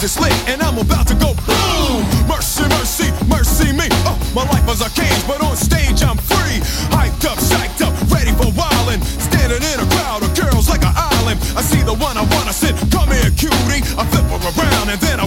Fuse is and I'm about to go boom. Mercy, mercy, mercy me. Oh, my life was a cage, but on stage I'm free. Hyped up, psyched up, ready for wildin'. Standing in a crowd of girls like an island. I see the one I wanna sit. Come here, cutie. I flip her around and then I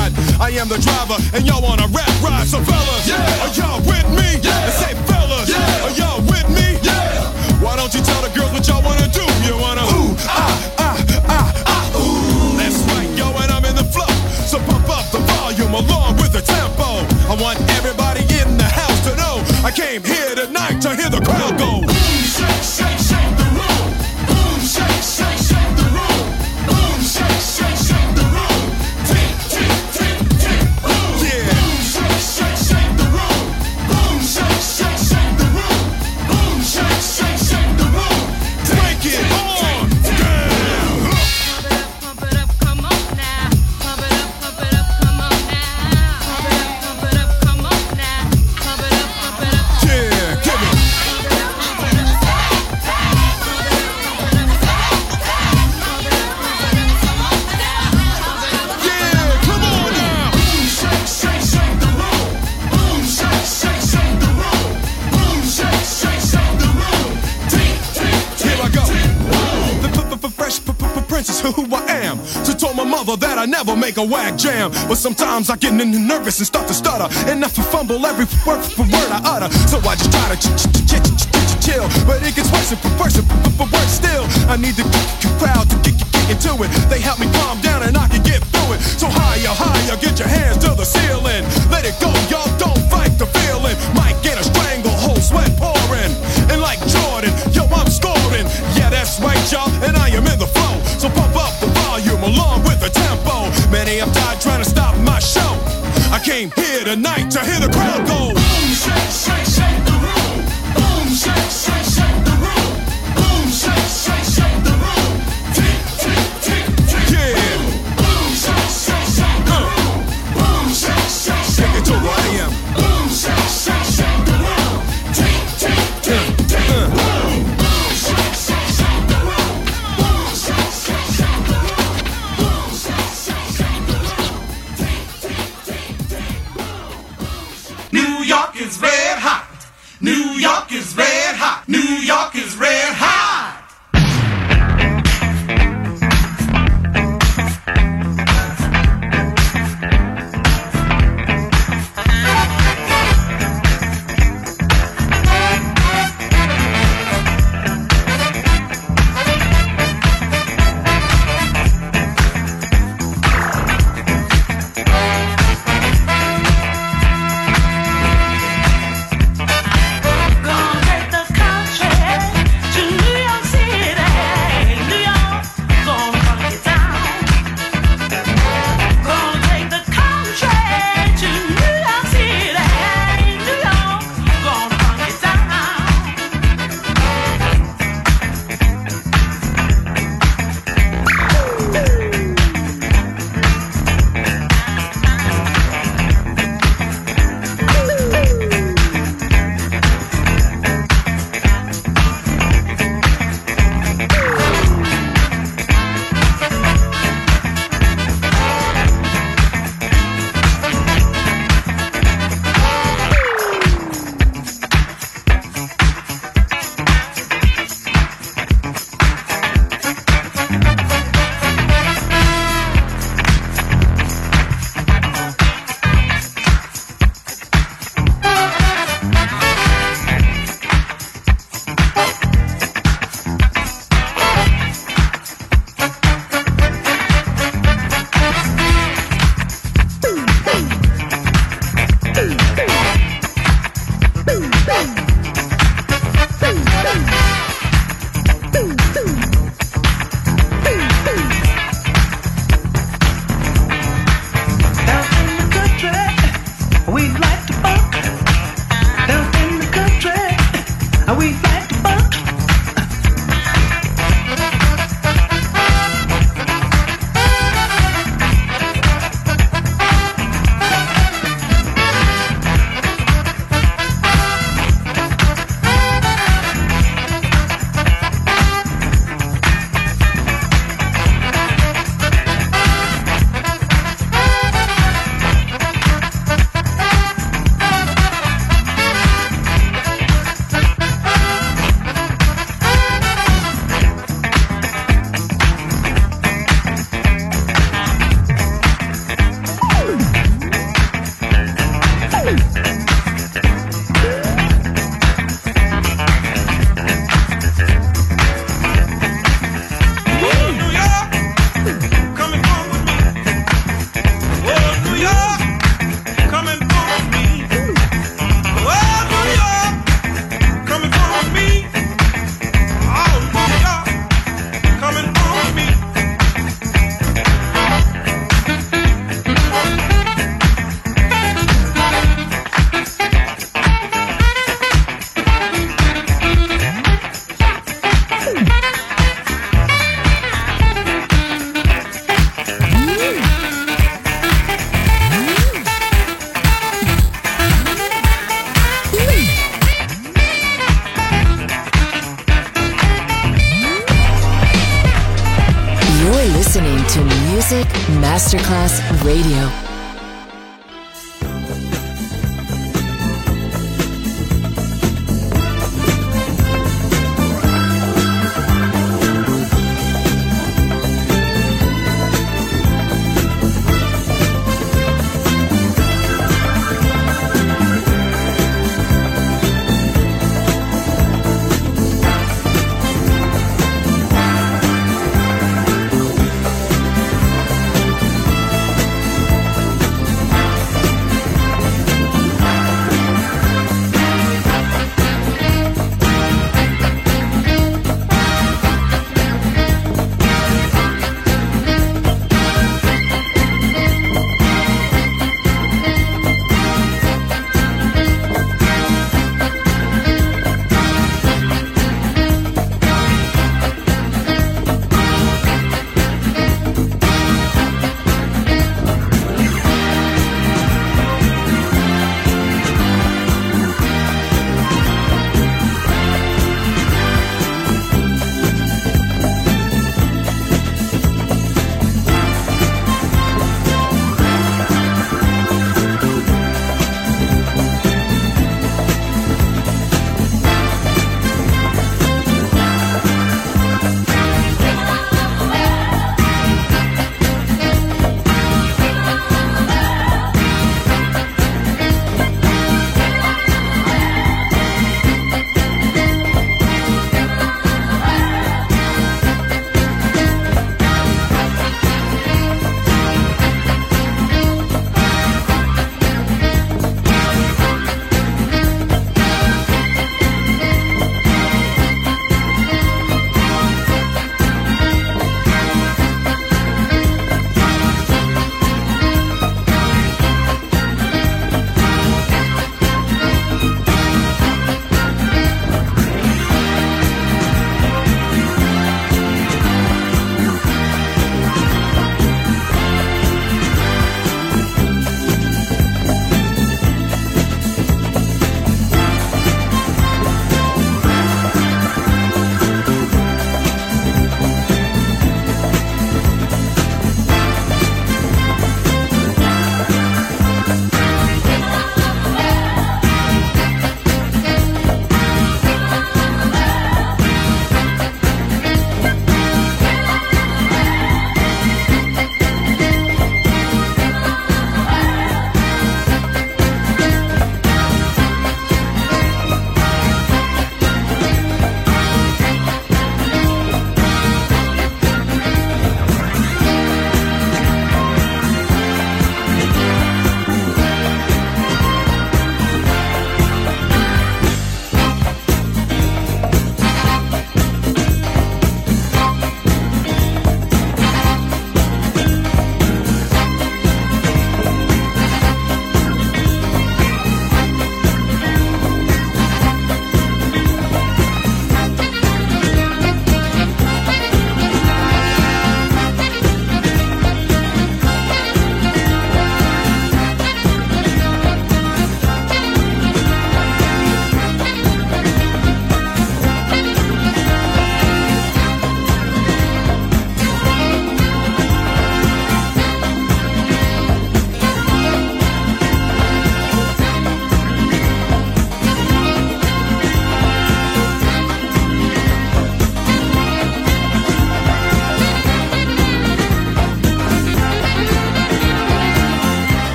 I am the driver, and y'all on a rap ride, so fellas, yeah. are y'all with me? Yeah. Never make a whack jam. But sometimes I get nervous and start to stutter. And I fumble every word for word I utter. So I just try to chill. But it gets worse and worse and worse still. I need the crowd to get, into it. They help me calm down and I can get through it. So higher, higher, get your hands to the ceiling. Let it go, y'all don't fight the feeling. Might get a stranglehold, sweat pouring. And like Jordan, yo, I'm scoring. Yeah, that's right, y'all, and I am in the flow. So pump up the volume along with the. Many have died trying to stop my show. I came here tonight to hear the crowd go. Shake, shake, shake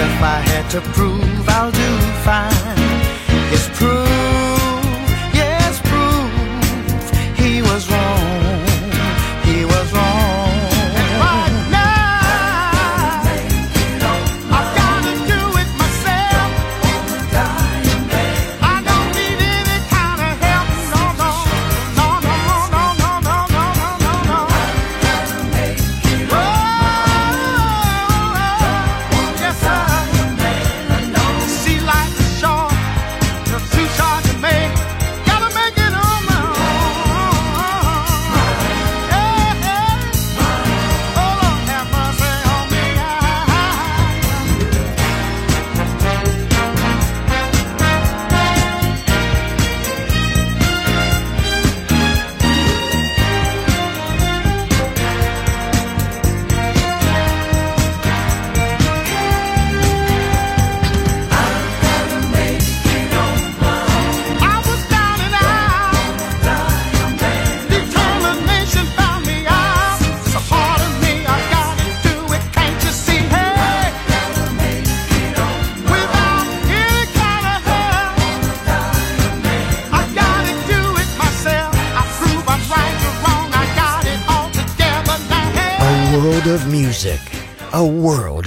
myself I had to prove I'll do fine.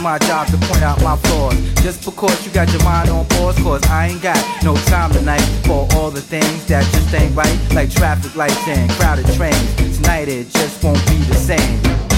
my job to point out my flaws. Just because you got your mind on pause, cause I ain't got no time tonight for all the things that just ain't right, like traffic lights and crowded trains. Tonight it just won't be the same.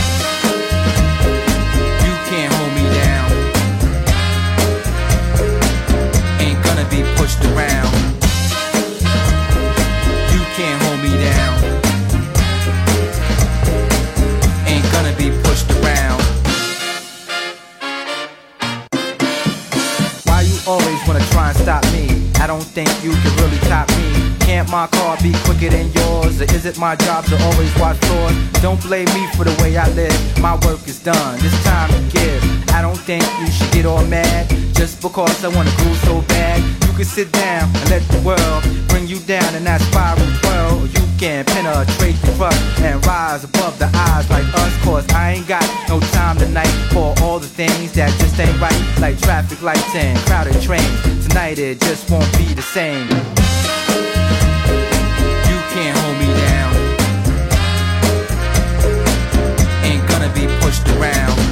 Is it my job to always watch Lord? Don't blame me for the way I live. My work is done. It's time to give. I don't think you should get all mad just because I wanna groove so bad. You can sit down and let the world bring you down in that spiral world. You can penetrate the rust and rise above the eyes like us. Cause I ain't got no time tonight for all the things that just ain't right, like traffic lights and crowded trains. Tonight it just won't be the same. You can't hold me down. pushed around.